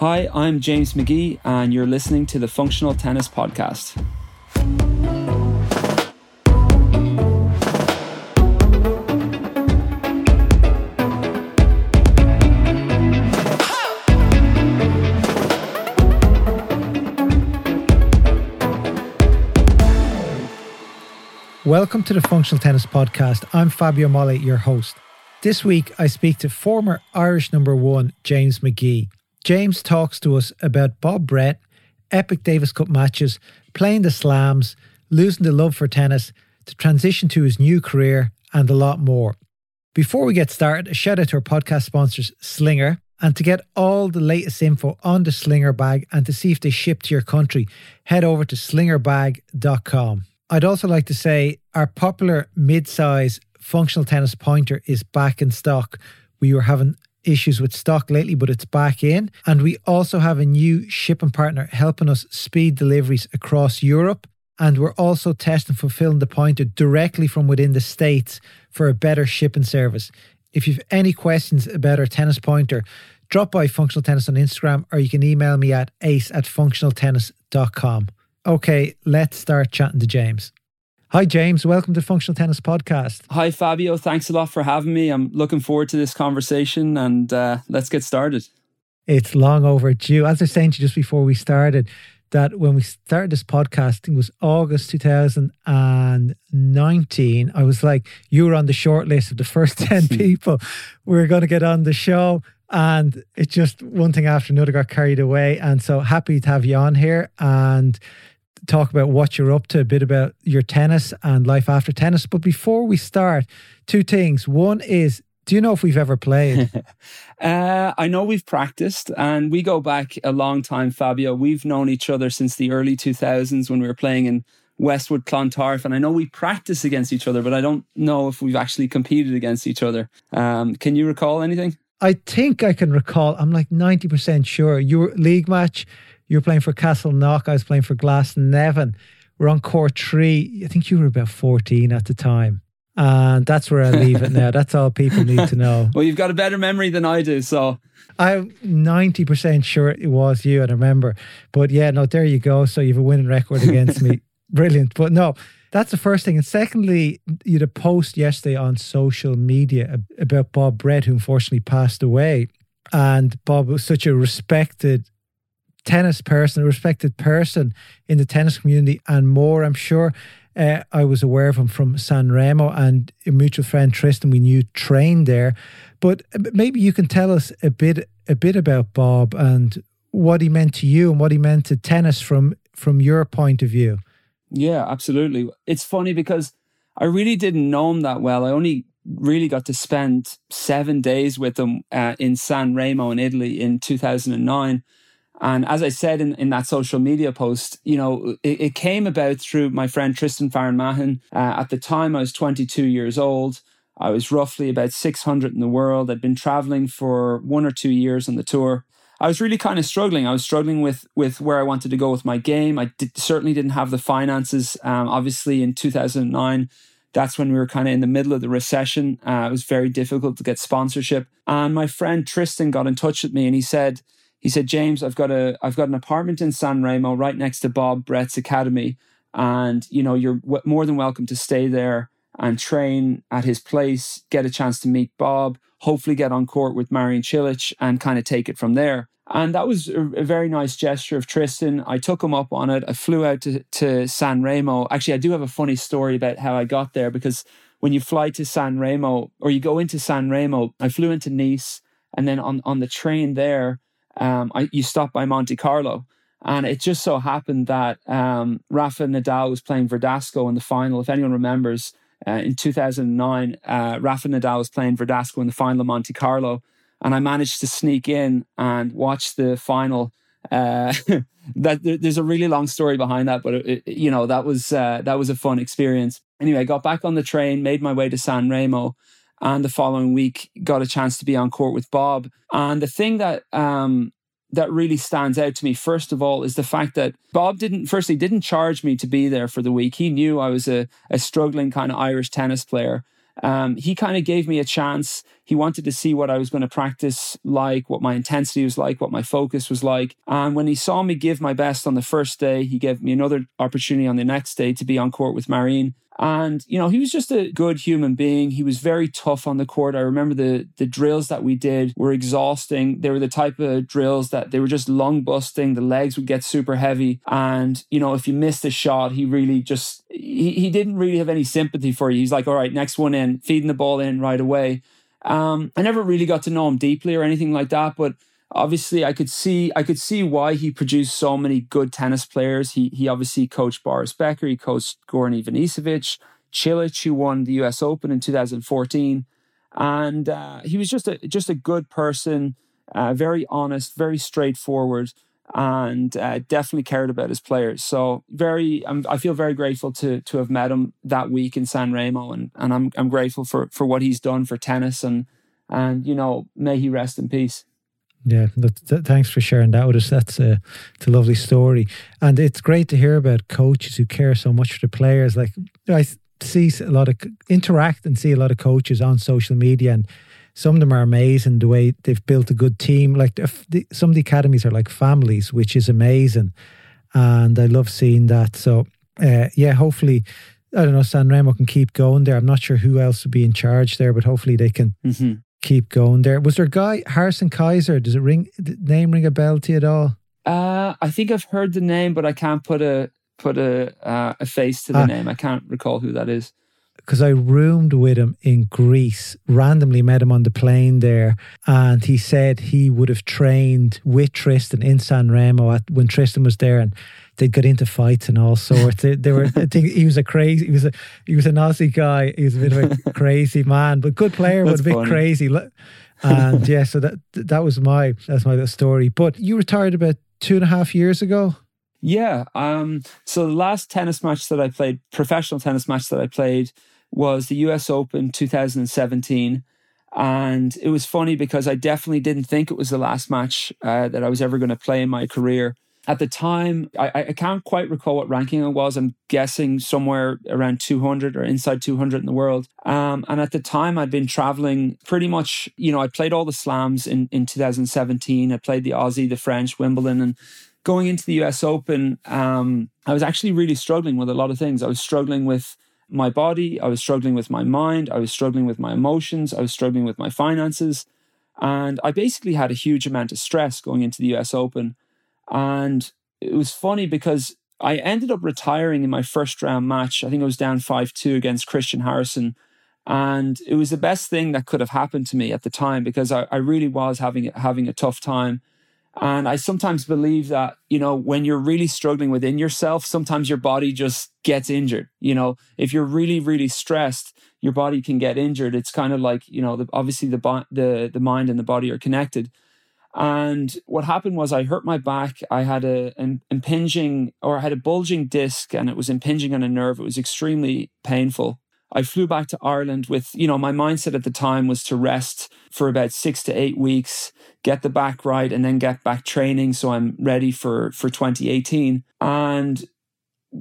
Hi, I'm James McGee, and you're listening to the Functional Tennis Podcast. Welcome to the Functional Tennis Podcast. I'm Fabio Molly, your host. This week, I speak to former Irish number one, James McGee. James talks to us about Bob Brett, epic Davis Cup matches, playing the slams, losing the love for tennis, to transition to his new career, and a lot more. Before we get started, a shout out to our podcast sponsors, Slinger. And to get all the latest info on the Slinger bag and to see if they ship to your country, head over to slingerbag.com. I'd also like to say our popular mid-size functional tennis pointer is back in stock. We were having issues with stock lately, but it's back in. And we also have a new shipping partner helping us speed deliveries across Europe. And we're also testing fulfilling the pointer directly from within the States for a better shipping service. If you've any questions about our tennis pointer, drop by Functional Tennis on Instagram or you can email me at ace at functionaltennis.com. Okay, let's start chatting to James. Hi, James. Welcome to Functional Tennis Podcast. Hi, Fabio. Thanks a lot for having me. I'm looking forward to this conversation and uh, let's get started. It's long overdue. As I was saying to you just before we started, that when we started this podcast, it was August 2019. I was like, you were on the short list of the first 10 people we are going to get on the show. And it just one thing after another got carried away. And so happy to have you on here. And talk about what you're up to, a bit about your tennis and life after tennis. But before we start, two things. One is, do you know if we've ever played? uh, I know we've practiced and we go back a long time, Fabio. We've known each other since the early 2000s when we were playing in Westwood Clontarf. And I know we practice against each other, but I don't know if we've actually competed against each other. Um, can you recall anything? I think I can recall. I'm like 90% sure. Your league match, you were playing for Castleknock. I was playing for Glasnevin. We're on court three. I think you were about 14 at the time. And that's where I leave it now. That's all people need to know. well, you've got a better memory than I do. So I'm 90% sure it was you. And I remember. But yeah, no, there you go. So you have a winning record against me. Brilliant. But no, that's the first thing. And secondly, you had a post yesterday on social media about Bob Brett, who unfortunately passed away. And Bob was such a respected tennis person, a respected person in the tennis community, and more. I'm sure uh, I was aware of him from San Remo and a mutual friend Tristan we knew trained there. But uh, maybe you can tell us a bit a bit about Bob and what he meant to you and what he meant to tennis from from your point of view. Yeah, absolutely. It's funny because I really didn't know him that well. I only really got to spend seven days with him uh, in San Remo in Italy in 2009. And as I said in, in that social media post, you know, it, it came about through my friend Tristan Farron. Uh, at the time, I was 22 years old. I was roughly about 600 in the world. I'd been traveling for one or two years on the tour. I was really kind of struggling. I was struggling with with where I wanted to go with my game. I did, certainly didn't have the finances. Um, obviously, in 2009, that's when we were kind of in the middle of the recession. Uh, it was very difficult to get sponsorship. And my friend Tristan got in touch with me, and he said, he said, James, I've got a I've got an apartment in San Remo right next to Bob Brett's academy, and you know you're w- more than welcome to stay there and train at his place, get a chance to meet Bob, hopefully get on court with Marin Cilic, and kind of take it from there. And that was a, a, very nice gesture of Tristan. I took him up on it. I flew out to, to San Remo. Actually, I do have a funny story about how I got there because when you fly to San Remo or you go into San Remo, I flew into Nice and then on, on the train there, um, I, you stop by Monte Carlo. And it just so happened that um, Rafa Nadal was playing Verdasco in the final. If anyone remembers, uh, in 2009, uh, Rafa Nadal was playing Verdasco in the final of Monte Carlo. And I managed to sneak in and watch the final. Uh, that there's a really long story behind that, but it, it, you know that was uh, that was a fun experience. Anyway, I got back on the train, made my way to San Remo, and the following week got a chance to be on court with Bob. And the thing that um, that really stands out to me, first of all, is the fact that Bob didn't, firstly, didn't charge me to be there for the week. He knew I was a, a struggling kind of Irish tennis player. Um, he kind of gave me a chance. He wanted to see what I was going to practice like, what my intensity was like, what my focus was like. And when he saw me give my best on the first day, he gave me another opportunity on the next day to be on court with Marin. And, you know, he was just a good human being. He was very tough on the court. I remember the the drills that we did were exhausting. They were the type of drills that they were just lung busting. The legs would get super heavy. And, you know, if you missed a shot, he really just he, he didn't really have any sympathy for you. He's like, all right, next one in, feeding the ball in right away. Um, I never really got to know him deeply or anything like that, but obviously I could see I could see why he produced so many good tennis players. He he obviously coached Boris Becker, he coached Goran Ivanisevic, Cilic, who won the U.S. Open in 2014, and uh, he was just a just a good person, uh, very honest, very straightforward, and uh, definitely cared about his players. So very, I'm, I feel very grateful to to have met him that week in San Remo, and and I'm I'm grateful for for what he's done for tennis, and and you know may he rest in peace. Yeah, that, that, thanks for sharing that with us. That's a, it's a lovely story, and it's great to hear about coaches who care so much for the players. Like I see a lot of interact and see a lot of coaches on social media, and some of them are amazing the way they've built a good team. Like the, some of the academies are like families, which is amazing, and I love seeing that. So uh, yeah, hopefully. I don't know, San Remo can keep going there. I'm not sure who else would be in charge there, but hopefully they can mm-hmm keep going there. Was there a guy Harrison Kaiser? Does it ring name ring a bell to you at all? Uh, I think I've heard the name, but I can't put a put a uh, a face to the uh, name. I can't recall who that is. Because I roomed with him in Greece, randomly met him on the plane there, and he said he would have trained with Tristan in San Remo at, when Tristan was there, and they'd get into fights and all sorts. they, they, were, I think he was a crazy, he was a, he was an Aussie guy. He was a bit of a crazy man, but good player, but a bit funny. crazy. And yeah, so that that was my that's my little story. But you retired about two and a half years ago. Yeah. Um. So the last tennis match that I played, professional tennis match that I played, was the U.S. Open 2017. And it was funny because I definitely didn't think it was the last match uh, that I was ever going to play in my career at the time, I, I can't quite recall what ranking I was. I'm guessing somewhere around 200 or inside 200 in the world. Um, and at the time, I'd been traveling pretty much, you know, I played all the slams in, in 2017. I played the Aussie, the French, Wimbledon, and going into the US Open, um, I was actually really struggling with a lot of things. I was struggling with my body, I was struggling with my mind, I was struggling with my emotions, I was struggling with my finances. And I basically had a huge amount of stress going into the US Open. And it was funny because I ended up retiring in my first round match. I think I was down 5 2 against Christian Harrison. And it was the best thing that could have happened to me at the time because I, I really was having having a tough time. And I sometimes believe that, you know, when you're really struggling within yourself, sometimes your body just gets injured. You know, if you're really, really stressed, your body can get injured. It's kind of like, you know, the, obviously the, the, the mind and the body are connected. And what happened was I hurt my back. I had a, an impinging or I had a bulging disc and it was impinging on a nerve. It was extremely painful. I flew back to Ireland with, you know, my mindset at the time was to rest for about six to eight weeks, get the back right, and then get back training so I'm ready for for 2018. And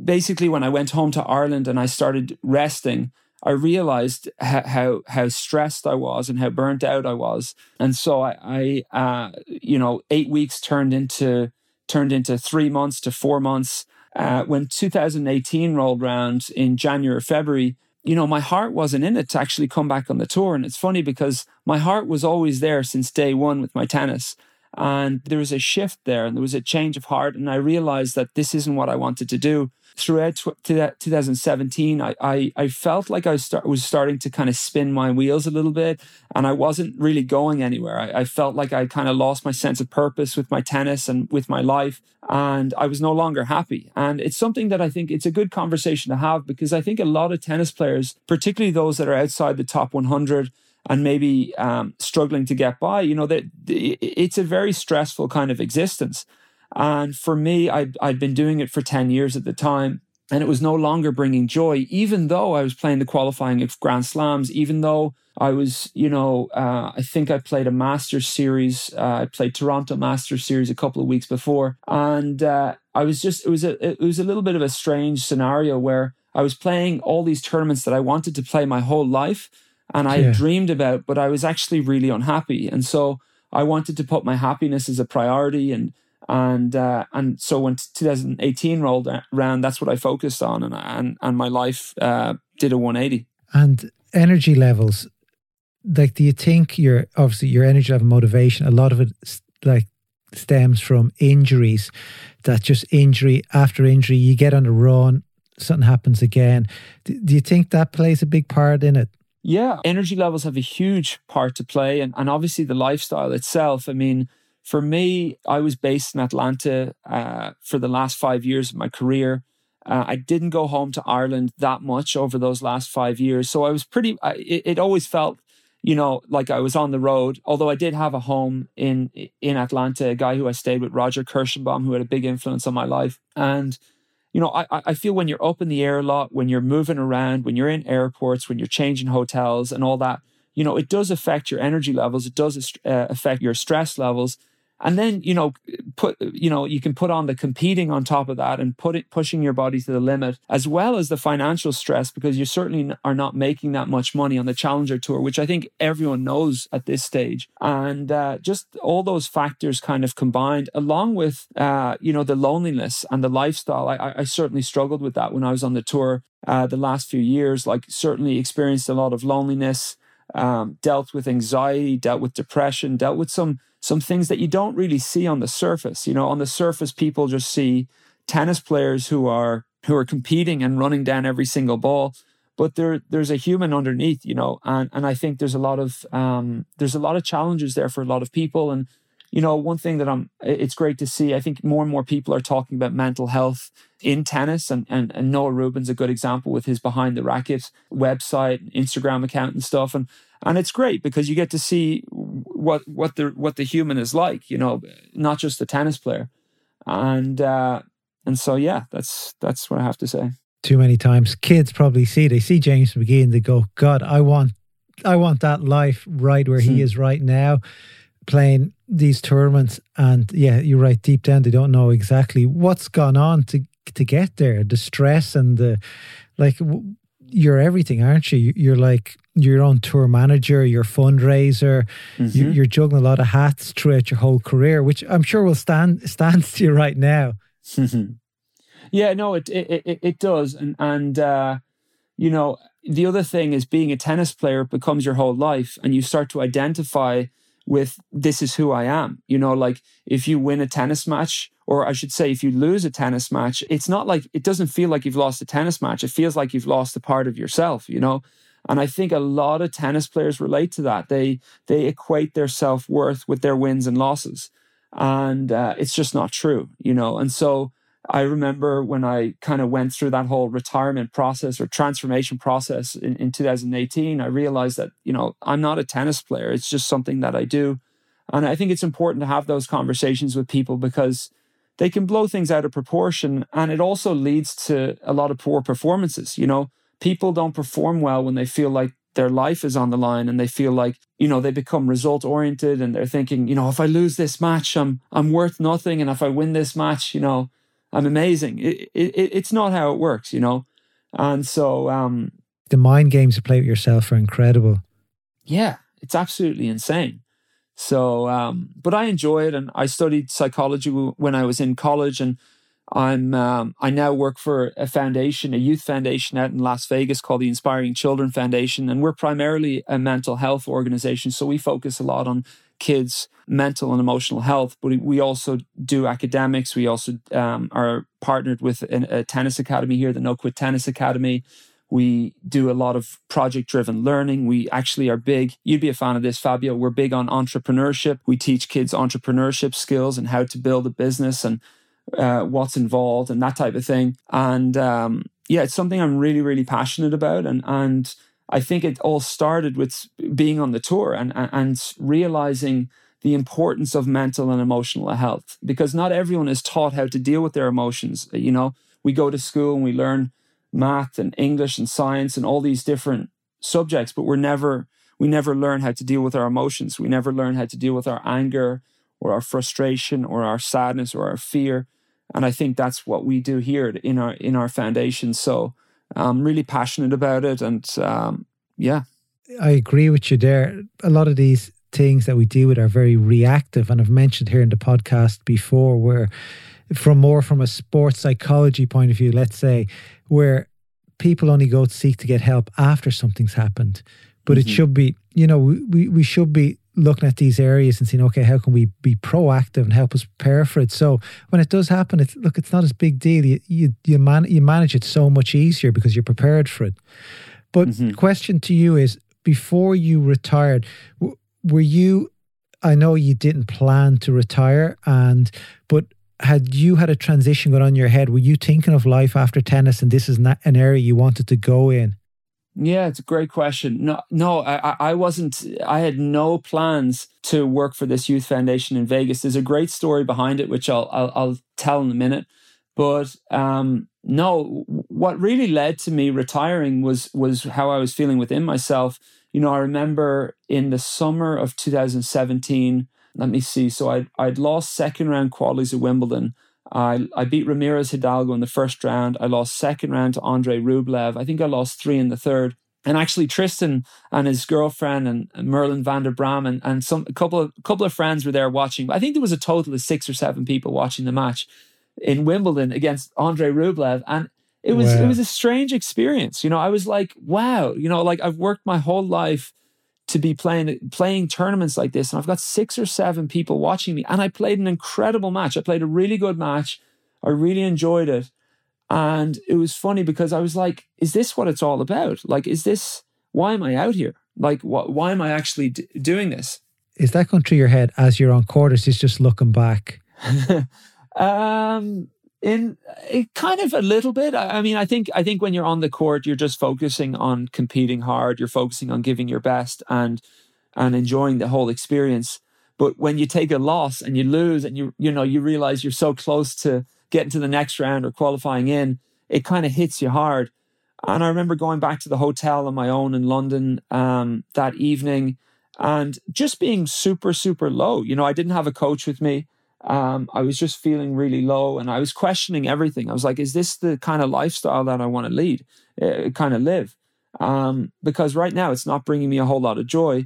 basically, when I went home to Ireland and I started resting, I realized how how stressed I was and how burnt out I was, and so I, I uh, you know, eight weeks turned into turned into three months to four months. Uh, when 2018 rolled around in January, February, you know, my heart wasn't in it to actually come back on the tour. And it's funny because my heart was always there since day one with my tennis. And there was a shift there and there was a change of heart. And I realized that this isn't what I wanted to do throughout 2017, I, I, I felt like I was, start, was starting to kind of spin my wheels a little bit and I wasn't really going anywhere. I, I felt like I kind of lost my sense of purpose with my tennis and with my life and I was no longer happy. And it's something that I think it's a good conversation to have because I think a lot of tennis players, particularly those that are outside the top 100, and maybe um, struggling to get by, you know, that it's a very stressful kind of existence. And for me, I'd, I'd been doing it for 10 years at the time. And it was no longer bringing joy, even though I was playing the qualifying of Grand Slams, even though I was, you know, uh, I think I played a Masters series. Uh, I played Toronto Masters series a couple of weeks before, and uh, I was just it was a it was a little bit of a strange scenario where I was playing all these tournaments that I wanted to play my whole life, and I yeah. dreamed about, but I was actually really unhappy. And so I wanted to put my happiness as a priority and and uh, and so when 2018 rolled around, that's what I focused on, and and and my life uh, did a 180. And energy levels, like, do you think your obviously your energy level motivation? A lot of it, like, stems from injuries. That just injury after injury, you get on a run, something happens again. Do, do you think that plays a big part in it? Yeah, energy levels have a huge part to play, and and obviously the lifestyle itself. I mean for me, I was based in Atlanta uh, for the last five years of my career. Uh, I didn't go home to Ireland that much over those last five years. So I was pretty, I, it, it, always felt, you know, like I was on the road. Although I did have a home in in Atlanta, a guy who I stayed with, Roger Kirschenbaum, who had a big influence on my life. And, you know, I, I feel when you're up in the air a lot, when you're moving around, when you're in airports, when you're changing hotels and all that, you know, it does affect your energy levels. It does uh, affect your stress levels and then you know put you know you can put on the competing on top of that and put it pushing your body to the limit as well as the financial stress because you certainly are not making that much money on the challenger tour which i think everyone knows at this stage. And uh, just all those factors kind of combined along with uh, you know the loneliness and the lifestyle I, I certainly struggled with that when i was on the tour uh, the last few years like certainly experienced a lot of loneliness um, dealt with anxiety dealt with depression dealt with some some things that you don't really see on the surface. You know, on the surface, people just see tennis players who are who are competing and running down every single ball, but there there's a human underneath. You know, and and I think there's a lot of um, there's a lot of challenges there for a lot of people. And you know, one thing that I'm it's great to see. I think more and more people are talking about mental health in tennis, and and, and Noah Rubin's a good example with his Behind the Racket website, Instagram account, and stuff. And and it's great because you get to see what what the what the human is like you know not just the tennis player and uh and so yeah that's that's what i have to say too many times kids probably see they see james mcgee and they go god i want i want that life right where he hmm. is right now playing these tournaments and yeah you're right deep down they don't know exactly what's gone on to to get there the stress and the like you're everything aren't you you're like your own tour manager, your fundraiser. Mm-hmm. You, are juggling a lot of hats throughout your whole career, which I'm sure will stand stands to you right now. yeah, no, it it it, it does, and and uh, you know the other thing is being a tennis player becomes your whole life, and you start to identify with this is who I am. You know, like if you win a tennis match, or I should say, if you lose a tennis match, it's not like it doesn't feel like you've lost a tennis match. It feels like you've lost a part of yourself. You know and I think a lot of tennis players relate to that. They they equate their self worth with their wins and losses, and uh, it's just not true, you know. And so I remember when I kind of went through that whole retirement process or transformation process in, in 2018, I realized that you know I'm not a tennis player. It's just something that I do, and I think it's important to have those conversations with people because they can blow things out of proportion, and it also leads to a lot of poor performances. You know people don't perform well when they feel like their life is on the line and they feel like you know they become result oriented and they're thinking you know if i lose this match i'm i'm worth nothing and if i win this match you know i'm amazing. It, it, it's not how it works you know? And so um the mind games you play with yourself are incredible. Yeah it's absolutely insane. So um but i enjoy it and i studied psychology when i was in college and I'm um, I now work for a foundation, a youth foundation out in Las Vegas called the Inspiring Children Foundation, and we're primarily a mental health organization. So we focus a lot on kids' mental and emotional health, but we also do academics. We also um, are partnered with a, a tennis academy here, the No Quit Tennis Academy. We do a lot of project driven learning. We actually are big. You'd be a fan of this, Fabio. We're big on entrepreneurship. We teach kids entrepreneurship skills and how to build a business and uh, what's involved and that type of thing. And um, yeah, it's something I'm really, really passionate about. And and I think it all started with being on the tour and and realizing the importance of mental and emotional health because not everyone is taught how to deal with their emotions. Uh, you know, we go to school and we learn math and English and science and all these different subjects, but we're never we never learn how to deal with our emotions. We never learn how to deal with our anger or our frustration or our sadness or our fear and I think that's what we do here in our in our foundation. So I'm really passionate about it, and um, yeah. I agree with you there. A lot of these things that we deal with are very reactive, and I've mentioned here in the podcast before, where from more from a sports psychology point of view, let's say, where people only go to seek to get help after something's happened. But mm-hmm. it should be, you know, we, we should be looking at these areas and saying, okay, how can we be proactive and help us prepare for it? So when it does happen, it's look, it's not as big deal. You you you, man, you manage it so much easier because you're prepared for it. But mm-hmm. question to you is: before you retired, w- were you? I know you didn't plan to retire, and but had you had a transition going on in your head? Were you thinking of life after tennis, and this is not an area you wanted to go in? Yeah, it's a great question. No, no, I, I wasn't. I had no plans to work for this youth foundation in Vegas. There's a great story behind it, which I'll I'll, I'll tell in a minute. But um, no, what really led to me retiring was was how I was feeling within myself. You know, I remember in the summer of 2017. Let me see. So I I'd lost second round qualies at Wimbledon. I, I beat Ramirez Hidalgo in the first round. I lost second round to Andre Rublev. I think I lost three in the third. And actually, Tristan and his girlfriend and, Merlin van der Bram and, and some a couple of couple of friends were there watching. I think there was a total of six or seven people watching the match in Wimbledon against Andre Rublev, and it was wow. it was a strange experience. You know, I was like, wow, you know, like I've worked my whole life to be playing playing tournaments like this and I've got six or seven people watching me and I played an incredible match. I played a really good match. I really enjoyed it. And it was funny because I was like, is this what it's all about? Like is this why am I out here? Like wh- why am I actually d- doing this? Is that going through your head as you're on quarters is just looking back? um in it kind of a little bit. I, I, mean i think i think when you're on the court you're just focusing on competing hard you're focusing on giving your best and and enjoying the whole experience. But when you take a loss and you lose and you you know you realize you're so close to getting to the next round or qualifying in it kind of hits you hard. And i remember going back to the hotel on my own in london um, that evening and just being super super low. You know i didn't have a coach with me um, I was just feeling really low and I was questioning everything. I was like, is this the kind of lifestyle that I want to lead, uh, kind of live? Um, because right now it's not bringing me a whole lot of joy.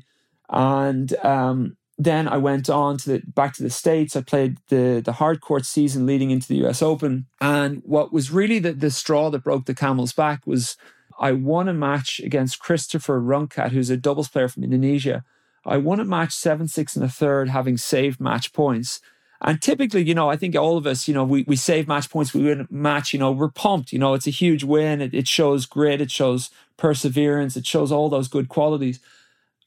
And um, then I went on to the, back to the States. I played the, the hard court season leading into the US Open. And what was really the, the straw that broke the camel's back was I won a match against Christopher Rungkat, who's a doubles player from Indonesia. I won a match 7 6 and a third, having saved match points. And typically, you know, I think all of us, you know, we, we save match points, we win a match, you know, we're pumped. You know, it's a huge win. It, it shows grit, it shows perseverance, it shows all those good qualities.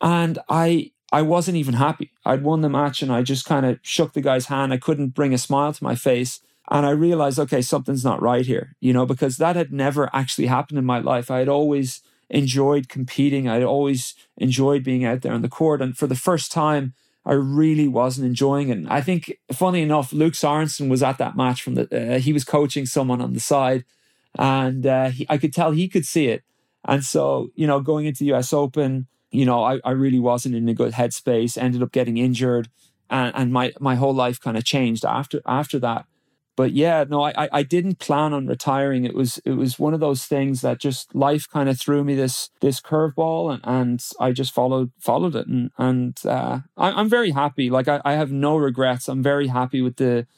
And I I wasn't even happy. I'd won the match and I just kind of shook the guy's hand. I couldn't bring a smile to my face. And I realized, okay, something's not right here, you know, because that had never actually happened in my life. I had always enjoyed competing. I always enjoyed being out there on the court. And for the first time, I really wasn't enjoying it. And I think, funny enough, Louk Sorensen was at that match from the. Uh, he was coaching someone on the side, and uh, he, I could tell he could see it. And so, you know, going into the U.S. Open, you know, I, I really wasn't in a good headspace. Ended up getting injured, and, and my my whole life kind of changed after after that but yeah, no, I I didn't plan on retiring. It was it was one of those things that just life kind of threw me this this curveball, and, and I just followed followed it, and and uh, I, am very happy. Like I, I have no regrets. I'm very happy with the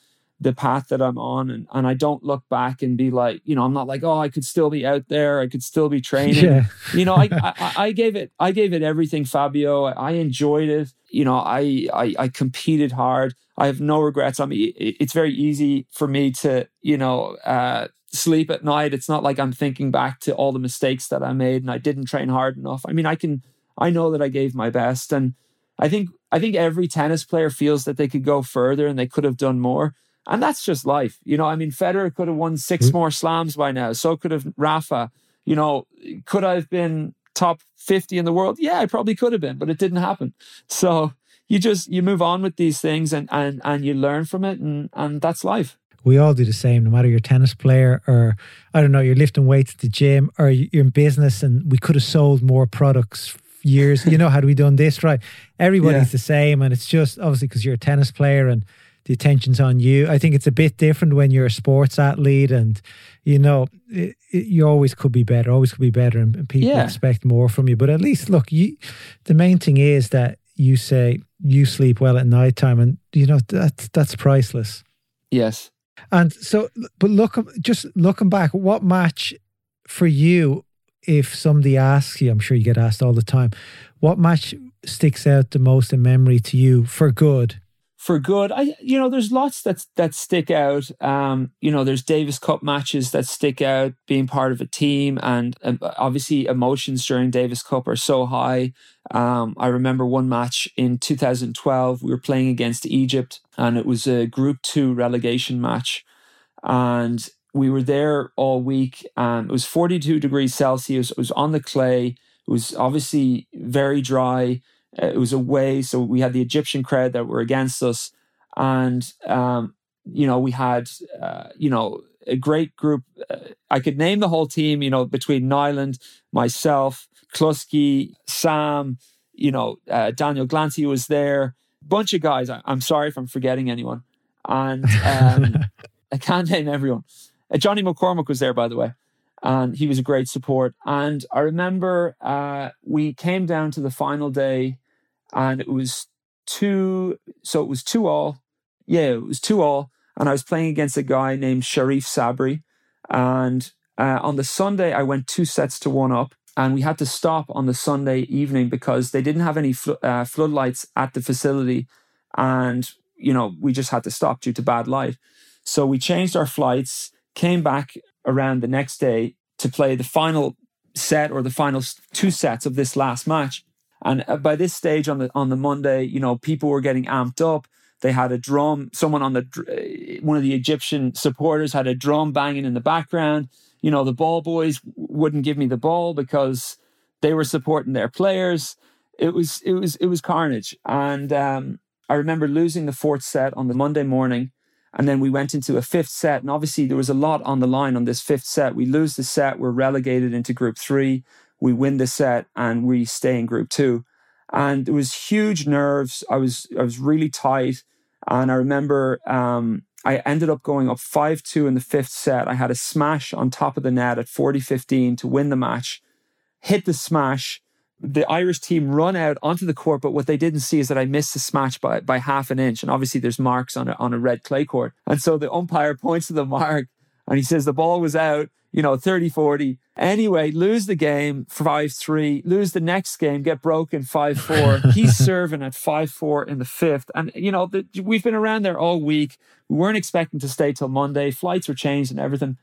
the path that I'm on, and and I don't look back and be like, you know, I'm not like, oh, I could still be out there. I could still be training. Yeah. you know, I, I I gave it I gave it everything, Fabio. I enjoyed it. You know, I I, I competed hard I have no regrets. I mean, it's very easy for me to, you know, uh, sleep at night. It's not like I'm thinking back to all the mistakes that I made and I didn't train hard enough. I mean, I can, I know that I gave my best, and I think, I think every tennis player feels that they could go further and they could have done more. And that's just life. You know, I mean, Federer could have won 6 mm-hmm. more slams by now. So could have Rafa. You know, could I have been top 50 in the world? Yeah, I probably could have been, but it didn't happen. So you just you move on with these things and and and you learn from it and and that's life we all do the same no matter you're a tennis player or i don't know you're lifting weights at the gym or you're in business and we could have sold more products years you know had we done this right everybody's yeah. the same and it's just obviously because you're a tennis player and the attention's on you. I think it's a bit different when you're a sports athlete and, you know, it, it, you always could be better, always could be better, and, and people yeah. expect more from you. But at least, look, you, the main thing is that you say you sleep well at night time, and, you know, that's, that's priceless. Yes. And so, but look, just looking back, what match for you, if somebody asks you, I'm sure you get asked all the time, what match sticks out the most in memory to you for good? For good, I you know, there's lots that that stick out. Um, you know, there's Davis Cup matches that stick out, being part of a team, and um, obviously emotions during Davis Cup are so high. Um, I remember one match in 2012. We were playing against Egypt, and it was a Group Two relegation match, and we were there all week. Um, it was 42 degrees Celsius. It was on the clay. It was obviously very dry. Uh, it was a way, so we had the Egyptian crowd that were against us, and um, you know we had uh, you know a great group. Uh, I could name the whole team. You know between Niland, myself, Klusky, Sam, you know uh, Daniel Glancy was there. Bunch of guys. I, am sorry if I'm forgetting anyone, and um, I can't name everyone. Uh, Johnny McCormack was there, by the way and he was a great support. And I remember uh, we came down to the final day, and it was two. So it was two all. Yeah, it was two all. And I was playing against a guy named Sherif Sabry. And uh, on the Sunday, I went two sets to one up. And we had to stop on the Sunday evening because they didn't have any fl- uh, floodlights at the facility. And, you know, we just had to stop due to bad light. So we changed our flights, came back around the next day to play the final set or the final two sets of this last match. And uh, by this stage on the on the Monday, you know, people were getting amped up. They had a drum. Someone on the uh, one of the Egyptian supporters had a drum banging in the background. You know, the ball boys wouldn't give me the ball because they were supporting their players. It was it was it was carnage. And um, I remember losing the fourth set on the Monday morning and then we went into a fifth set. And obviously, there was a lot on the line on this fifth set. We lose the set, we're relegated into group three. We win the set and we stay in group two. And it was huge nerves. I was I was really tight. And I remember um, I ended up going up 5 2 in the fifth set. I had a smash on top of the net at 40 15 to win the match, hit the smash, the Irish team run out onto the court, but what they didn't see is that I missed the smash by, by half an inch. And obviously there's marks on a, on a red clay court. And so the umpire points to the mark and he says the ball was out, you know, 30 40. Anyway, lose the game 5 3, lose the next game, get broken 5 4. He's serving at 5 4 in the fifth. And, you know, the, we've been around there all week. We weren't expecting to stay till Monday. Flights were changed and everything.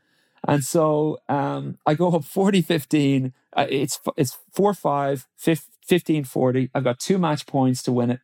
And so um, I go up 40 15. Uh, it's it's 4 5, 15 40. I've got two match points to win it.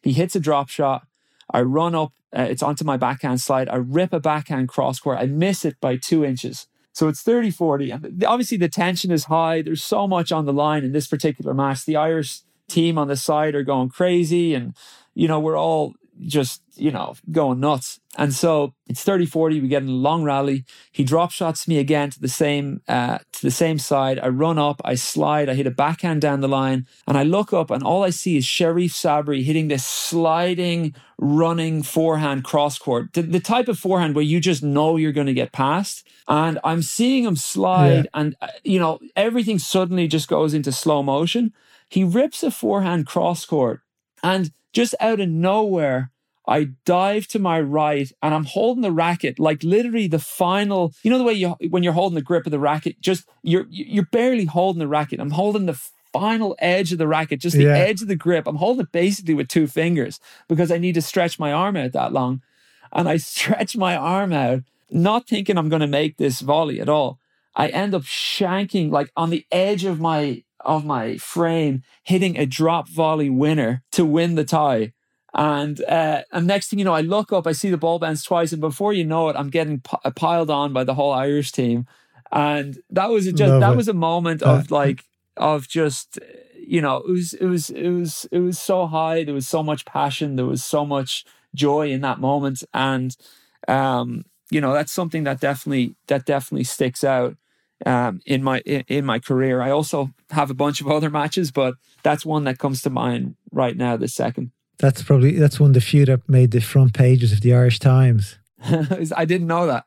He hits a drop shot. I run up, uh, it's onto my backhand slide. I rip a backhand cross court. I miss it by two inches. So it's 30 40. And obviously, the tension is high. There's so much on the line in this particular match. The Irish team on the side are going crazy. And, you know, we're all just, you know, going nuts. And so it's 30 40. We get in a long rally. He drop shots me again to the same uh, to the same side. I run up, I slide, I hit a backhand down the line, and I look up, and all I see is Sherif Sabry hitting this sliding, running forehand cross court. The, the type of forehand where you just know you're going to get past. And I'm seeing him slide, yeah. and uh, you know, everything suddenly just goes into slow motion. He rips a forehand cross court, and just out of nowhere, I dive to my right and I'm holding the racket like literally the final. You know the way you when you're holding the grip of the racket, just you're you're barely holding the racket. I'm holding the final edge of the racket, just the yeah. edge of the grip. I'm holding it basically with two fingers because I need to stretch my arm out that long. And I stretch my arm out, not thinking I'm going to make this volley at all. I end up shanking like on the edge of my of my frame, hitting a drop volley winner to win the tie. And uh, and next thing you know, I look up, I see the ball bounce twice, and before you know it, I'm getting p- uh, piled on by the whole Irish team. And that was just Love that it. was a moment of like of just you know it was it was it was it was so high. There was so much passion. There was so much joy in that moment, and um, you know that's something that definitely that definitely sticks out um, in my in, in, my career. I also have a bunch of other matches, but that's one that comes to mind right now. The second. That's probably that's one of the few that made the front pages of the Irish Times. I didn't know that.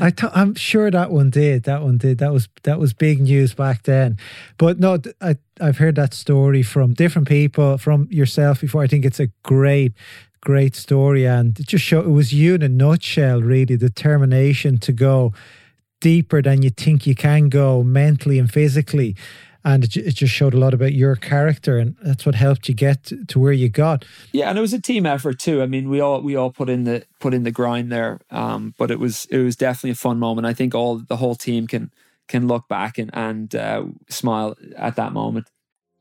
I th- I'm sure that one did. That one did. That was that was big news back then. But no, I I've heard that story from different people, from yourself before. I think it's a great, great story, and it just show it was you in a nutshell. Really, the determination to go deeper than you think you can go mentally and physically and it, it, just showed a lot about your character and that's what helped you get to, where you got. Yeah and it was a team effort too. I mean we all we all put in the put in the grind there um, but it was it was definitely a fun moment. I think all the whole team can can look back and and uh, smile at that moment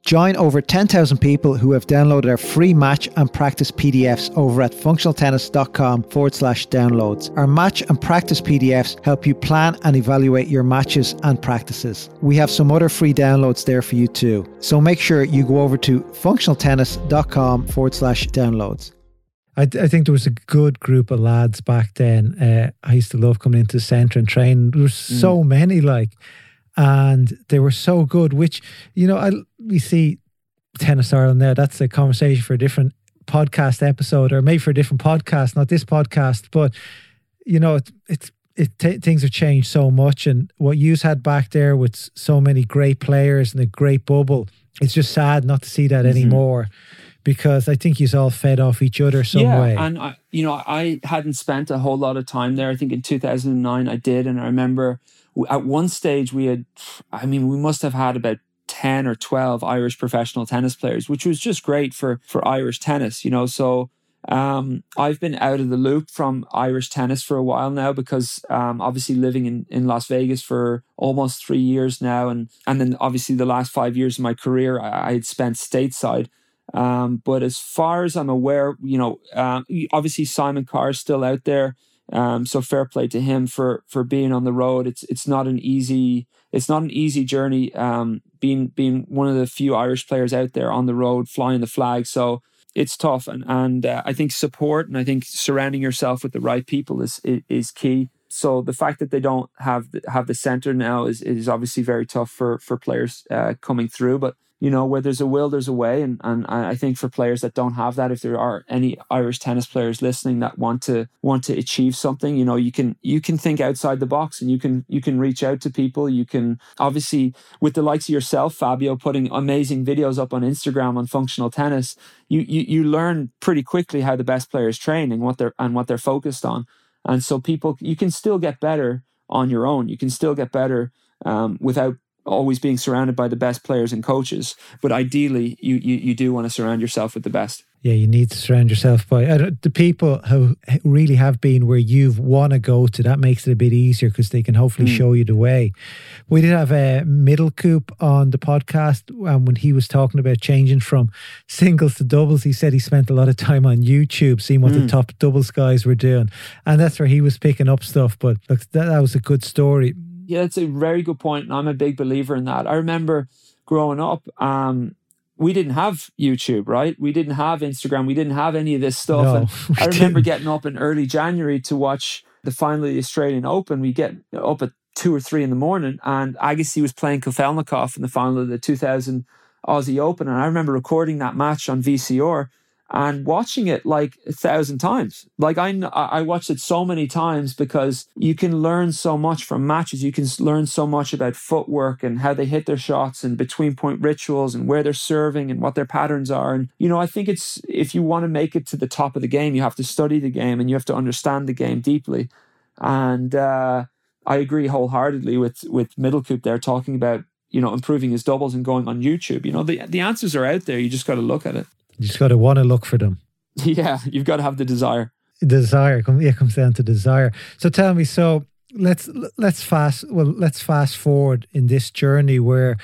Join over 10,000 people who have downloaded our free match and practice PDFs over at functionaltennis.com forward slash downloads. Our match and practice PDFs help you plan and evaluate your matches and practices. We have some other free downloads there for you too. So make sure you go over to functionaltennis.com forward slash downloads. I, I, think there was a good group of lads back then. Uh, I used to love coming into the centre and train. There was mm. so many, like, and they were so good. Which you know, I we see tennis Ireland there. That's a conversation for a different podcast episode, or maybe for a different podcast, not this podcast. But you know, it, it's it t- things have changed so much, and what you've had back there with so many great players and a great bubble, it's just sad not to see that mm-hmm. anymore. Because I think he's all fed off each other some yeah, way. and I, you know, I hadn't spent a whole lot of time there. I think in 2009 I did, and I remember at one stage we had, I mean, we must have had about 10 or 12 Irish professional tennis players, which was just great for, for Irish tennis, you know. So um, I've been out of the loop from Irish tennis for a while now because um, obviously living in, in Las Vegas for almost three years now. And, and then obviously the last five years of my career, I, I had spent stateside. Um, but as far as I'm aware, you know, uh, obviously Simon Carr is still out there. Um, so fair play to him for for being on the road. It's it's not an easy it's not an easy journey. Um, being being one of the few Irish players out there on the road flying the flag. So it's tough, and and uh, I think support and I think surrounding yourself with the right people is is, is key. So the fact that they don't have have the center now is is obviously very tough for for players uh, coming through, but you know, where there's a will, there's a way. And, and I think for players that don't have that, if there are any Irish tennis players listening that want to want to achieve something, you know, you can you can think outside the box and you can you can reach out to people. You can obviously with the likes of yourself, Fabio, putting amazing videos up on Instagram on functional tennis, you you, you learn pretty quickly how the best players train and what they're and what they're focused on. And so people you can still get better on your own. You can still get better um, without always being surrounded by the best players and coaches, but ideally you you, you do want to surround yourself with the best. Yeah, you need to surround yourself by uh, the people who really have been where you've want to go to. That makes it a bit easier because they can hopefully mm. show you the way. We did have a middle Middelkoop on the podcast, and when he was talking about changing from singles to doubles, he said he spent a lot of time on YouTube seeing what mm. the hmm. top doubles guys were doing, and that's where he was picking up stuff. But look, that, that was a good story yeah, that's a very good point, and I'm a big believer in that. I remember growing up, um, we didn't have YouTube, right? We didn't have Instagram. We didn't have any of this stuff. No, and I remember didn't. getting up in early January to watch the final of the Australian Open. We get up at two or three in the morning, and Agassi was playing Kafelnikov in the final of the 2000 Aussie Open. And I remember recording that match on VCR and watching it like a thousand times. Like I, I watched it so many times because you can learn so much from matches. You can learn so much about footwork and how they hit their shots and between point rituals and where they're serving and what their patterns are. And, you know, I think it's, if you want to make it to the top of the game, you have to study the game and you have to understand the game deeply. And, uh, I agree wholeheartedly with, with Middelkoop there talking about you know, improving his doubles and going on YouTube. You know, the the answers are out there. You just got to look at it. You just got to want to look for them. Yeah, you've got to have the desire. Desire, yeah, it comes down to desire. So tell me, so let's let's fast well let's fast forward in this journey where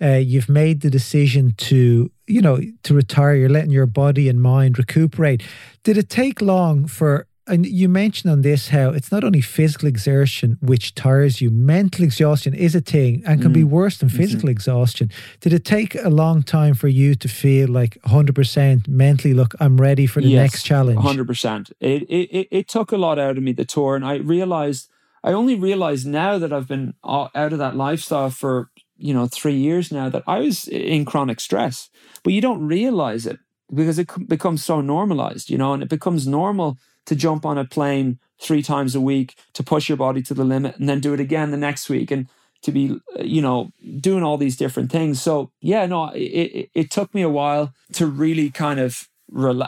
uh, you've made the decision to you know to retire. You're letting your body and mind recuperate. Did it take long for and you mentioned on this how it's not only physical exertion which tires you, mental exhaustion is a thing and can mm. be worse than physical mm-hmm. exhaustion. Did it take a long time for you to feel like 100% mentally, look, I'm ready for the yes, next challenge? 100%. It, it, it took a lot out of me, the tour, and I realized, I only realized now that I've been out of that lifestyle for, you know, three years now that I was in chronic stress, but you don't realize it because it becomes so normalized, you know, and it becomes normal to jump on a plane three times a week to push your body to the limit and then do it again the next week and to be you know doing all these different things. So yeah no it, it, it took me a while to really kind of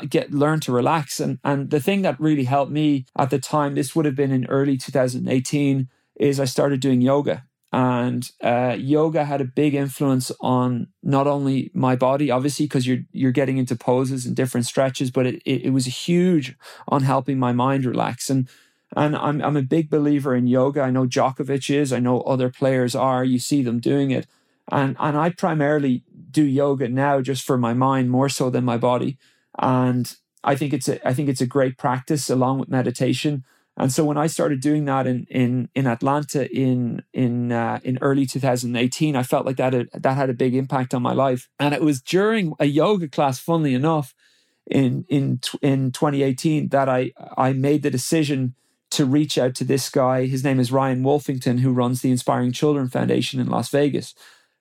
get learn to relax. And and the thing that really helped me at the time this would have been in early 2018 is i started doing yoga and uh, yoga had a big influence on not only my body obviously because you're you're getting into poses and different stretches but it, it, it was huge on helping my mind relax and and I'm, I'm a big believer in yoga. I know Djokovic is, I know other players are. You see them doing it. And, and I primarily do yoga now just for my mind more so than my body. And I think it's a, I think it's a great practice along with meditation. And so when I started doing that in in in Atlanta in in uh, in early 2018, I felt like that had, that had a big impact on my life. And it was during a yoga class, funnily enough, in in in 2018, that I I made the decision to reach out to this guy. His name is Ryan Wolfington, who runs the Inspiring Children Foundation in Las Vegas.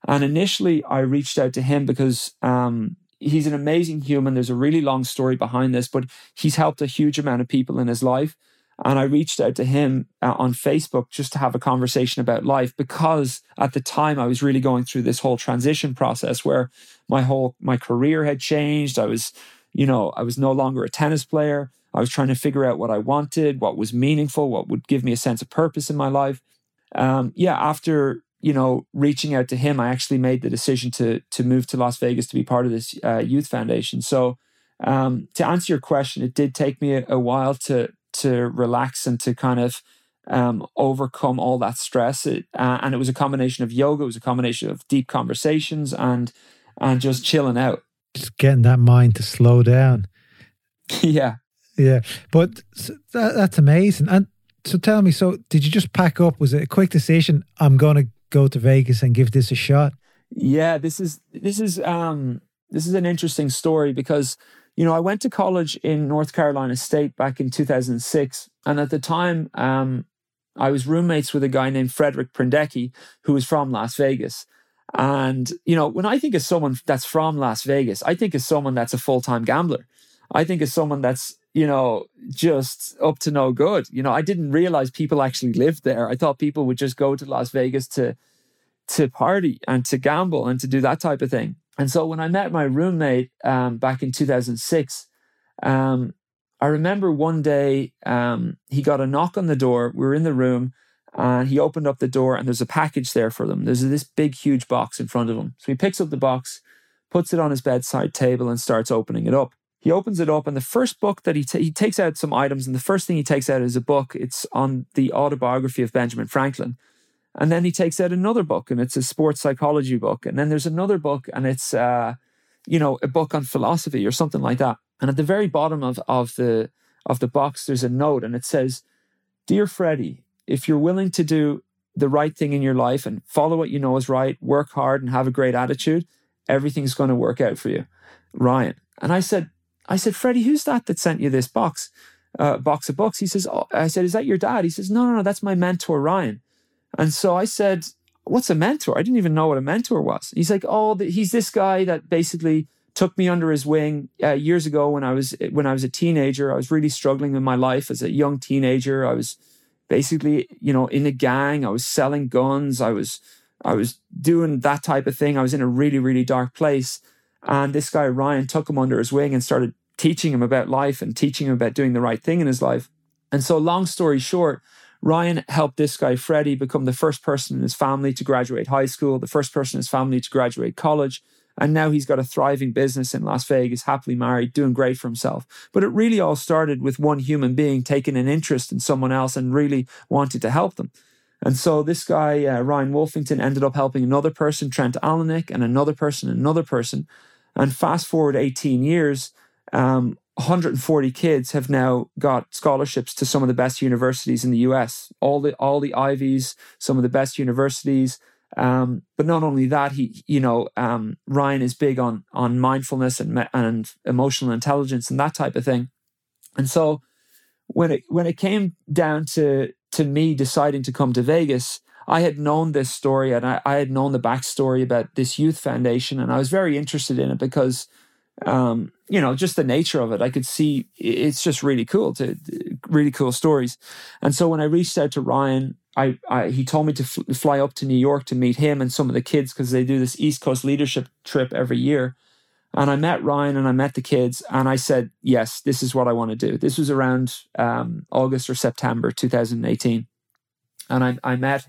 And initially, I reached out to him because um, he's an amazing human. There's a really long story behind this, but he's helped a huge amount of people in his life. And I reached out to him uh, on Facebook just to have a conversation about life because at the time I was really going through this whole transition process where my whole my career had changed. I was, you know, I was no longer a tennis player. I was trying to figure out what I wanted, what was meaningful, what would give me a sense of purpose in my life. Um, yeah, after you know reaching out to him, I actually made the decision to to move to Las Vegas to be part of this uh, youth foundation. So um, to answer your question, it did take me a, a, while to to relax and to kind of um, overcome all that stress. It, uh, and it was a combination of yoga, it was a combination of deep conversations, and and just chilling out. Just getting that mind to slow down. yeah, yeah, but that, that's amazing. And so tell me, so did you just pack up? Was it a quick decision? I'm going to go to Vegas and give this a shot. Yeah, this is this is um this is an interesting story because you know I went to college in North Carolina State back in 2006, and at the time um I was roommates with a guy named Frederick Prindecki who was from Las Vegas. And you know, when I think of someone that's from Las Vegas, I think of someone that's a full time gambler. I think of someone that's you know, just up to no good. You know, I didn't realize people actually lived there. I thought people would just go to Las Vegas to to party and to gamble and to do that type of thing. And so when I met my roommate um, back in 2006, um, I remember one day um, he got a knock on the door. We were in the room and he opened up the door and there's a package there for them. There's this big, huge box in front of him. So he picks up the box, puts it on his bedside table and starts opening it up he opens it up and the first book that he he takes out some items and the first thing he takes out is a book it's on the autobiography of benjamin franklin and then he takes out another book and it's a sports psychology book and then there's another book and it's uh, you know a book on philosophy or something like that and at the very bottom of of the of the box there's a note and it says dear freddie if you're willing to do the right thing in your life and follow what you know is right work hard and have a great attitude everything's going to work out for you ryan and i said I said, Freddie, who's that that sent you this box, uh, box of books? He says, oh, I said, is that your dad? He says, no, no, no, that's my mentor, Ryan. And so I said, what's a mentor? I didn't even know what a mentor was. He's like, oh, he's this guy that basically took me under his wing uh, years ago when I was when I was a teenager. I was really struggling in my life as a young teenager. I was basically, you know, in a gang. I was selling guns. I was I was doing that type of thing. I was in a really really dark place. And this guy, Ryan, took him under his wing and started teaching him about life and teaching him about doing the right thing in his life. And so, long story short, Ryan helped this guy, Freddie, become the first person in his family to graduate high school, the first person in his family to graduate college. And now he's got a thriving business in Las Vegas, happily married, doing great for himself. But it really all started with one human being taking an interest in someone else and really wanted to help them. And so this guy, uh, Ryan Wolfington, ended up helping another person, Trent Alenick, and another person, another person. And fast forward 18 years, um, 140 kids have now got scholarships to some of the best universities in the US. All the all the Ivies, some of the best universities. Um, but not only that, he you know um, Ryan is big on on mindfulness and and emotional intelligence and that type of thing. And so when it when it came down to to me deciding to come to Vegas, I had known this story and I, I had known the backstory about this youth foundation, and I was very interested in it because um, you know, just the nature of it. I could see it's just really cool to really cool stories. And so when I reached out to Ryan, I, I he told me to fl- fly up to New York to meet him and some of the kids because they do this East Coast leadership trip every year. And I met Ryan and I met the kids, and I said, yes, this is what I want to do. This was around um, August or September 2018, and I, I met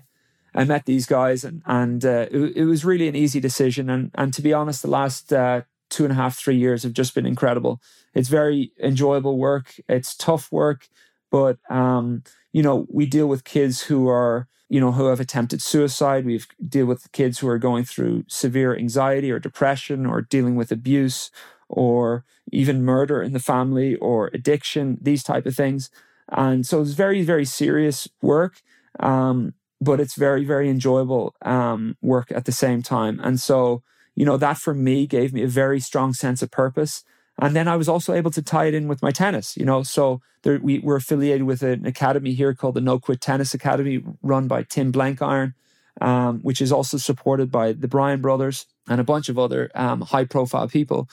I met these guys, and and uh, it, it, was really an easy decision. And and to be honest, the last uh, two and a half, three years have just been incredible. It's very enjoyable work. It's tough work, but um, you know, we deal with kids who are, you know, who have attempted suicide. We deal with kids who are going through severe anxiety or depression or dealing with abuse or even murder in the family or addiction, these type of things. And so it's very, very serious work. Um, but it's very, very enjoyable um, work at the same time. And so you know, that for me gave me a very strong sense of purpose. And then I was also able to tie it in with my tennis, you know. So there, we were affiliated with an academy here called the No Quit Tennis Academy, run by Tim Blenkiron, um, which is also supported by the Bryan brothers and a bunch of other um, high profile people.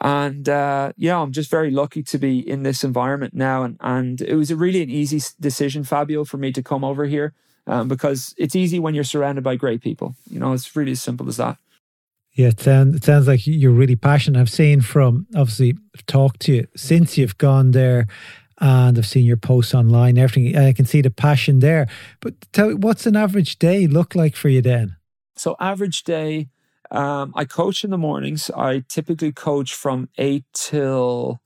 And uh, yeah, I'm just very lucky to be in this environment now. And, and it was really an easy decision, Fabio, for me to come over here um, because it's easy when you're surrounded by great people. You know, it's really as simple as that. Yeah, it sounds, it sounds like you're really passionate. I've seen from obviously talked to you since you've gone there, and I've seen your posts online. Everything I can see the passion there. But tell me, what's an average day look like for you then? So average day, um, I coach in the mornings. I typically coach from eight till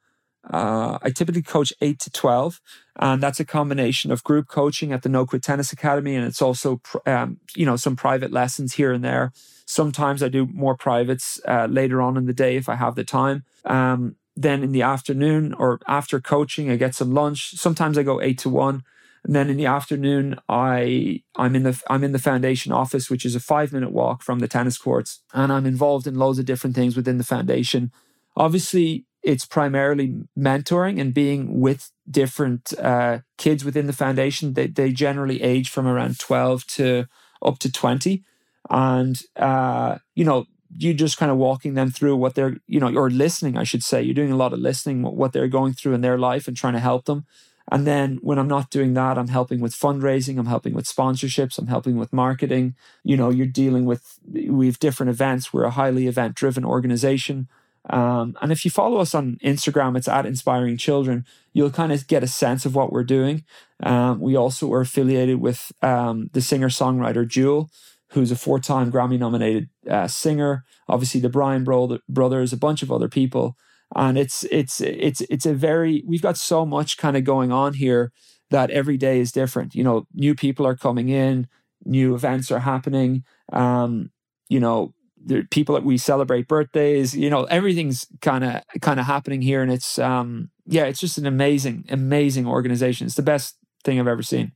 uh, I typically coach eight to twelve, and that's a combination of group coaching at the No Quit Tennis Academy, and it's also um, you know some private lessons here and there. Sometimes I do more privates uh, later on in the day if I have the time. Um, then in the afternoon or after coaching, I get some lunch. Sometimes I go eight to one. And then in the afternoon, I I'm in the I'm in the foundation office, which is a five minute walk from the tennis courts, and I'm involved in loads of different things within the foundation. Obviously, it's primarily mentoring and being with different uh, kids within the foundation. They they generally age from around twelve to up to twenty and uh, you know you just kind of walking them through what they're you know or listening i should say. You're doing a lot of listening what they're going through in their life and trying to help them. And then when i'm not doing that i'm helping with fundraising i'm helping with sponsorships i'm helping with marketing. You know you're dealing with we have different events. We're a highly event driven organization. Um, and if you follow us on instagram it's at inspiring children you'll kind of get a sense of what we're doing. Um, we also are affiliated with um, the singer songwriter jewel who's a four time Grammy nominated uh, singer. Obviously, the Bryan bro- brothers, a bunch of other people. And it's it's it's it's a very we've got so much kind of going on here that every day is different. You know, new people are coming in, new events are happening. Um, you know, there people that we celebrate birthdays. You know, everything's kind of kind of happening here, and it's um yeah, it's just an amazing amazing organization. It's the best thing I've ever seen.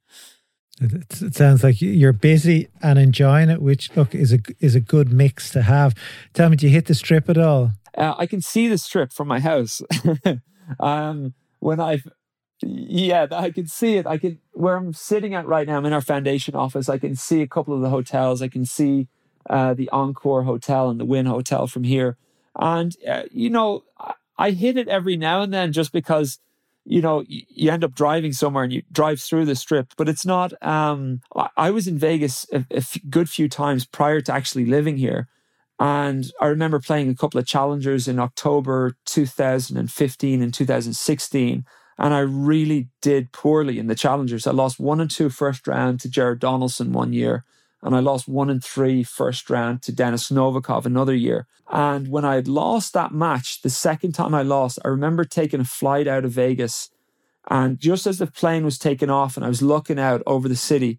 It, it, sounds like you're busy and enjoying it, which look is a is a good mix to have. Tell me, do you hit the strip at all? Uh, I can see the strip from my house. um, when I've yeah, I can see it. I can where I'm sitting at right now. I'm in our foundation office. I can see a couple of the hotels. I can see uh, the Encore Hotel and the Wynn Hotel from here. And uh, you know, I, I hit it every now and then just because you know, you end up driving somewhere and you drive through the strip, but it's not. Um, I was in Vegas a, a good few times prior to actually living here. And I remember playing a couple of challengers in October 2015 and 2016. And I really did poorly in the challengers. I lost one and two first round to Jared Donaldson one year and I lost one in three first round to Denis Novikov another year. And when I had lost that match, the second time I lost, I remember taking a flight out of Vegas. And just as the plane was taking off and I was looking out over the city,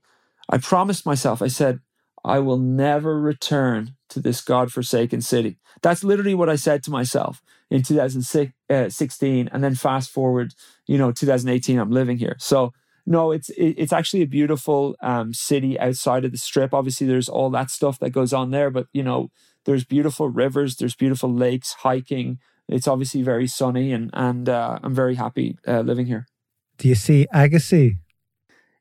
I promised myself, I said, I will never return to this godforsaken city. That's literally what I said to myself in 2016. Uh, and then fast forward, you know, 2018, I'm living here. So no, it's it's actually a beautiful um, city outside of the strip. Obviously, there's all that stuff that goes on there, but you know, there's beautiful rivers, there's beautiful lakes, hiking. It's obviously very sunny, and and uh, I'm very happy uh, living here. Do you see Agassi?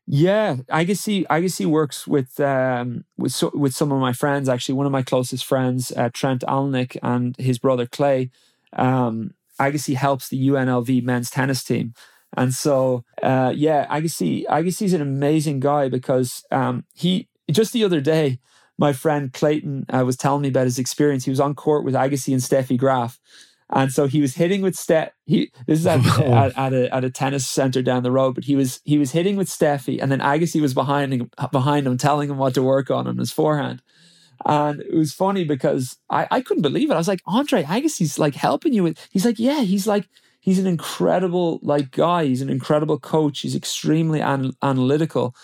Yeah, Agassi Agassi works with um, with so, with some of my friends. Actually, one of my closest friends, uh, Trent Alnick, and his brother Clay. um, Agassi helps the UNLV men's tennis team. And so, uh, yeah, Agassi, Agassi's an amazing guy because um, he just the other day, my friend Clayton uh, was telling me about his experience. He was on court with Agassi and Steffi Graf. And so he was hitting with Steph. He this is at, at, at, a at a tennis center down the road, but he was he was hitting with Steffi, and then Agassi was behind him behind him, telling him what to work on on his forehand. And it was funny because I, I couldn't believe it. I was like, Andre Agassi's like helping you with. He's like, yeah, he's like he's an incredible like guy. He's an incredible coach. He's extremely an- analytical.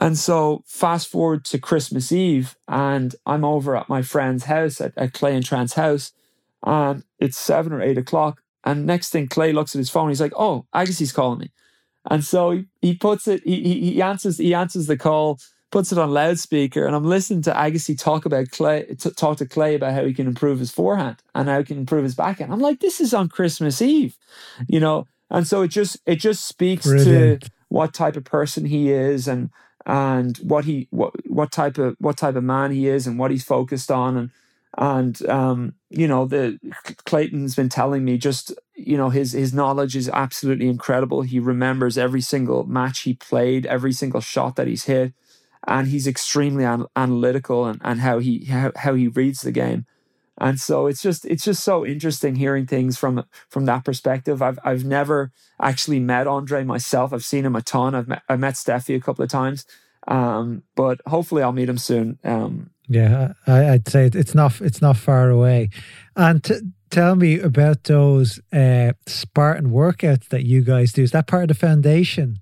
And so fast forward to Christmas Eve, and I'm over at my friend's house at, at Clay and Trent's house, and it's seven or eight o'clock. And next thing, Clay looks at his phone. He's like, "Oh, Agassi's calling me," and so he, he puts it. He, he he answers he answers the call, puts it on loudspeaker, and I'm listening to Agassi talk about Clay, t- talk to Clay about how he can improve his forehand and how he can improve his backhand. I'm like, this is on Christmas Eve, you know. And so it just it just speaks Brilliant. to what type of person he is and and what he what what type of what type of man he is and what he's focused on and and um, you know the Clayton's been telling me just you know his his knowledge is absolutely incredible. He remembers every single match he played, every single shot that he's hit, and he's extremely an- analytical and, and how he how, how he reads the game. And so it's just it's just so interesting hearing things from from that perspective. I've I've never actually met Andre myself. I've seen him a ton. I've met I met Steffi a couple of times, um, but hopefully I'll meet him soon. Um, yeah, I, would say it's not it's not far away. And t- tell me about those uh, Spartan workouts that you guys do. Is that part of the foundation?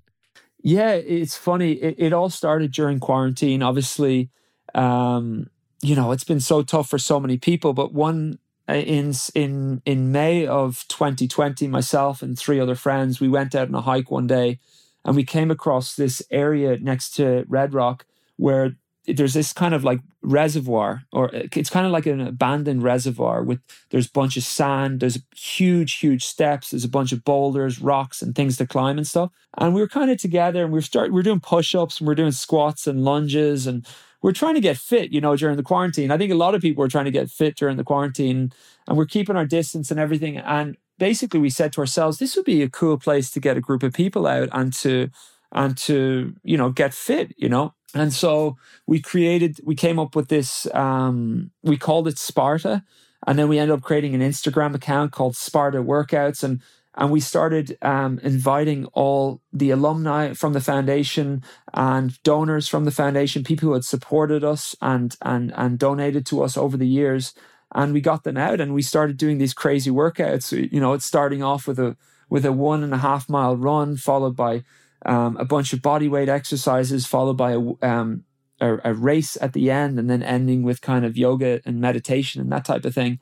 Yeah, it's funny. It, it all started during quarantine. Obviously, um, you know, it's been so tough for so many people. But one uh, in in in May of 2020, myself and three other friends, we went out on a hike one day, and we came across this area next to Red Rock where there's this kind of like reservoir or uh, it's kind of like an abandoned reservoir with there's a bunch of sand there's huge huge steps there's a bunch of boulders rocks and things to climb and stuff. And we were kind of together and we are start we are doing push-ups and we are doing squats and lunges and we're trying to get fit you know during the quarantine. I think a lot of people were trying to get fit during the quarantine and we're keeping our distance and everything. And basically we said to ourselves this would be a cool place to get a group of people out and to and to you know get fit you know and so we created, we came up with this, um, we called it Sparta. And then we ended up creating an Instagram account called Sparta Workouts. And and we started um, inviting all the alumni from the foundation and donors from the foundation, people who had supported us and and and donated to us over the years, and we got them out and we started doing these crazy workouts. You know, it's starting off with a with a one and a half mile run, followed by um, a bunch of body weight exercises, followed by a, um, a, a, race at the end, and then ending with kind of yoga and meditation and that type of thing.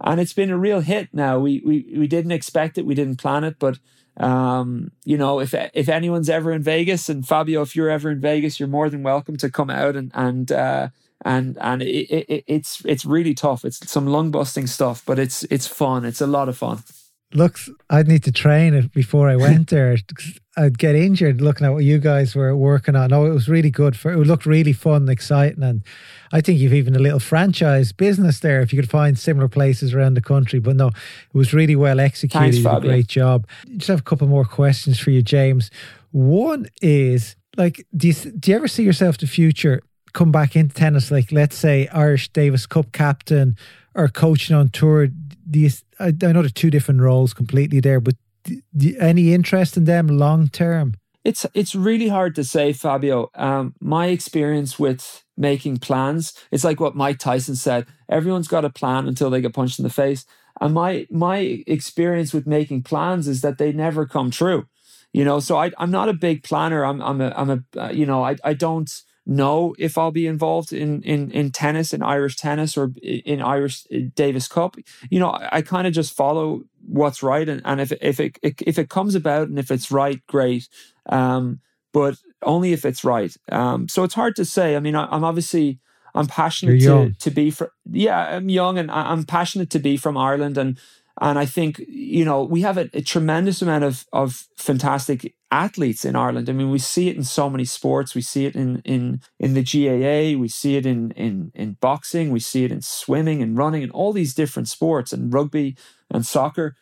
And it's been a real hit. Now we we we didn't expect it, we didn't plan it, but um, you know, if if anyone's ever in Vegas, and Fabio, if you're ever in Vegas, you're more than welcome to come out and and uh, and and it, it, it's it's really tough. It's some lung busting stuff, but it's it's fun. It's a lot of fun looks I'd need to train it before I went there. I'd get injured looking at what you guys were working on. Oh, it was really good for it looked really fun and exciting and I think you've even a little franchise business there if you could find similar places around the country. But no, it was really well executed. Thanks, a great job. Just have a couple more questions for you, James. One is like do you, do you ever see yourself the future come back into tennis like let's say Irish Davis Cup captain or coaching on tour these I, I know they're two different roles completely there, but do, any interest in them long term? It's it's really hard to say, Fabio. Um, my experience with making plans, it's like what Mike Tyson said: everyone's got a plan until they get punched in the face. And my my experience with making plans is that they never come true. You know, so I, I'm not a big planner. I'm I'm a I'm a uh, you know I I don't know if I'll be involved in in in tennis, in Irish tennis, or in Irish uh, Davis Cup. You know, I, I kind of just follow what's right, and, and if if it if it comes about and if it's right, great. Um, but only if it's right. Um, so it's hard to say. I mean, I, am obviously I'm passionate to to be from. Yeah, I'm young and I'm passionate to be from Ireland, and and I think you know we have a, a tremendous amount of of fantastic athletes in Ireland. I mean, we see it in so many sports. We see it in in in the GAA. We see it in in in boxing. We see it in swimming and running and all these different sports and rugby and soccer.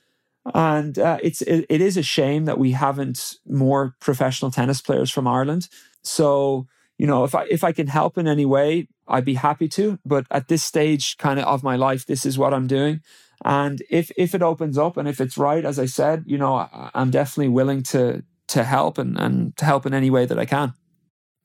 And uh, it's it, it is a shame that we haven't more professional tennis players from Ireland. So you know, if I if I can help in any way, I'd be happy to. But at this stage, kind of of my life, this is what I'm doing. And if if it opens up and if it's right, as I said, you know, I'm definitely willing to to help and and to help in any way that I can.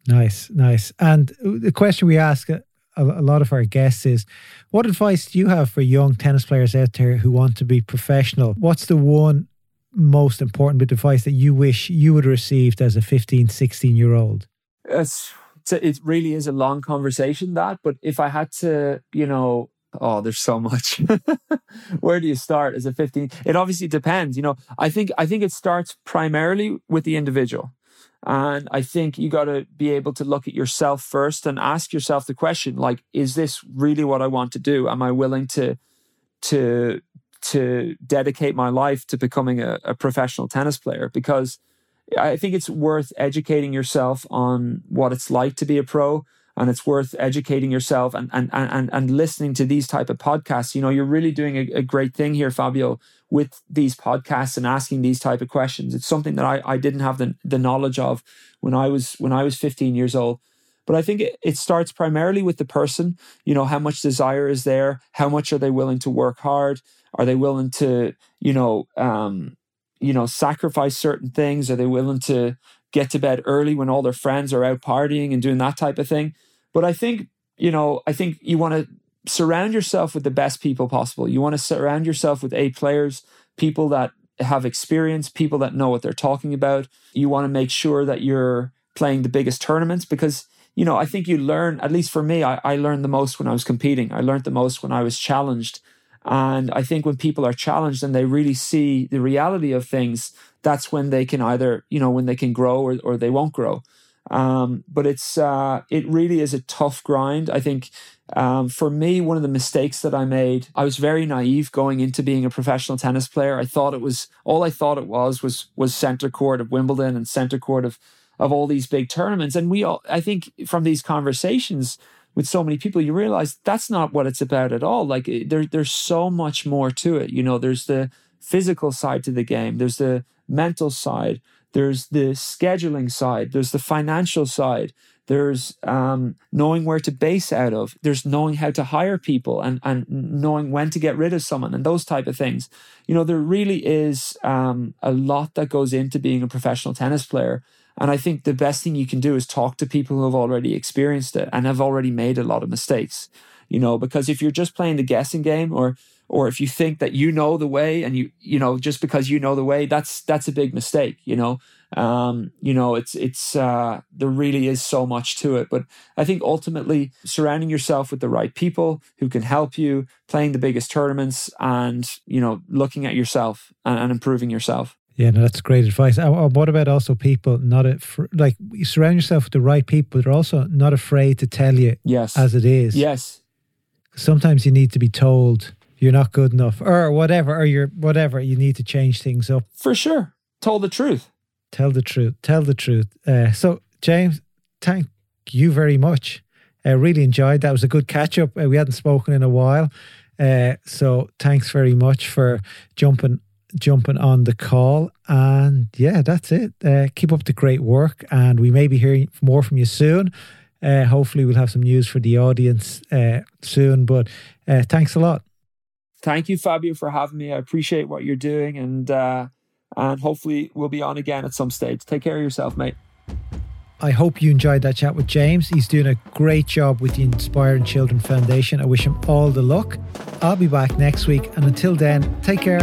Nice, nice. And the question we ask a, a lot of our guests is, what advice do you have for young tennis players out there who want to be professional? What's the one most important bit of advice that you wish you would have received as a 15, 16 year old? It's it really is a long conversation that but if i had to you know oh there's so much. Where do you start? As a 15 it obviously depends you know i think i think it starts primarily with the individual. And i think you got to be able to look at yourself first and ask yourself the question like is this really what i want to do? Am i willing to to to dedicate my life to becoming a, a professional tennis player? Because I think it's worth educating yourself on what it's like to be a pro and it's worth educating yourself and and and and listening to these type of podcasts. You know, you're really doing a, a, great thing here, Fabio, with these podcasts and asking these type of questions. It's something that I, I didn't have the, the knowledge of when I was when I was 15 years old. But I think it, it starts primarily with the person. You know, how much desire is there? How much are they willing to work hard? Are they willing to, you know, um, you know, sacrifice certain things? Are they willing to get to bed early when all their friends are out partying and doing that type of thing? But I think, you know, I think you want to surround yourself with the best people possible. You want to surround yourself with A players, people that have experience, people that know what they're talking about. You want to make sure that you're playing the biggest tournaments because, you know, I think you learn, at least for me, I, I learned the most when I was competing. I learned the most when I was challenged and I think when people are challenged and they really see the reality of things, that's when they can either, you know, when they can grow or, or they won't grow. Um, but it's uh, it really is a tough grind. I think um, for me, one of the mistakes that I made, I was very naive going into being a professional tennis player. I thought it was all I thought it was was was center court of Wimbledon and center court of of all these big tournaments. And we all, I think, from these conversations, with so many people, you realize that's not what it's about at all. Like there, there's so much more to it. You know, there's the physical side to the game, there's the mental side, there's the scheduling side, there's the financial side, there's um, knowing where to base out of, there's knowing how to hire people and and knowing when to get rid of someone and those type of things. You know, there really is um, a lot that goes into being a professional tennis player. And I think the best thing you can do is talk to people who have already experienced it and have already made a lot of mistakes. You know, because if you're just playing the guessing game or or if you think that you know the way and you you know just because you know the way that's that's a big mistake you know um you know it's it's uh there really is so much to it but i think ultimately surrounding yourself with the right people who can help you playing the biggest tournaments and you know looking at yourself and, and improving yourself yeah, no, that's great advice. Uh, what about also people not af- like you surround yourself with the right people? They're also not afraid to tell you yes as it is. Yes. Sometimes you need to be told you're not good enough, or whatever, or you're whatever. You need to change things up. For sure, tell the truth. Tell the truth. Tell the truth. Uh, so, James, thank you very much. I really enjoyed that. It was a good catch up. Uh, we hadn't spoken in a while. Uh, so thanks very much for jumping jumping on the call. And yeah, that's it. Uh, keep up the great work, and we may be hearing more from you soon. Uh, hopefully, we'll have some news for the audience uh, soon. But uh, thanks a lot. Thank you, Fabio, for having me. I appreciate what you're doing, and uh, and hopefully, we'll be on again at some stage. Take care of yourself, mate. I hope you enjoyed that chat with James. He's doing a great job with the Inspiring Children Foundation. I wish him all the luck. I'll be back next week, and until then, take care.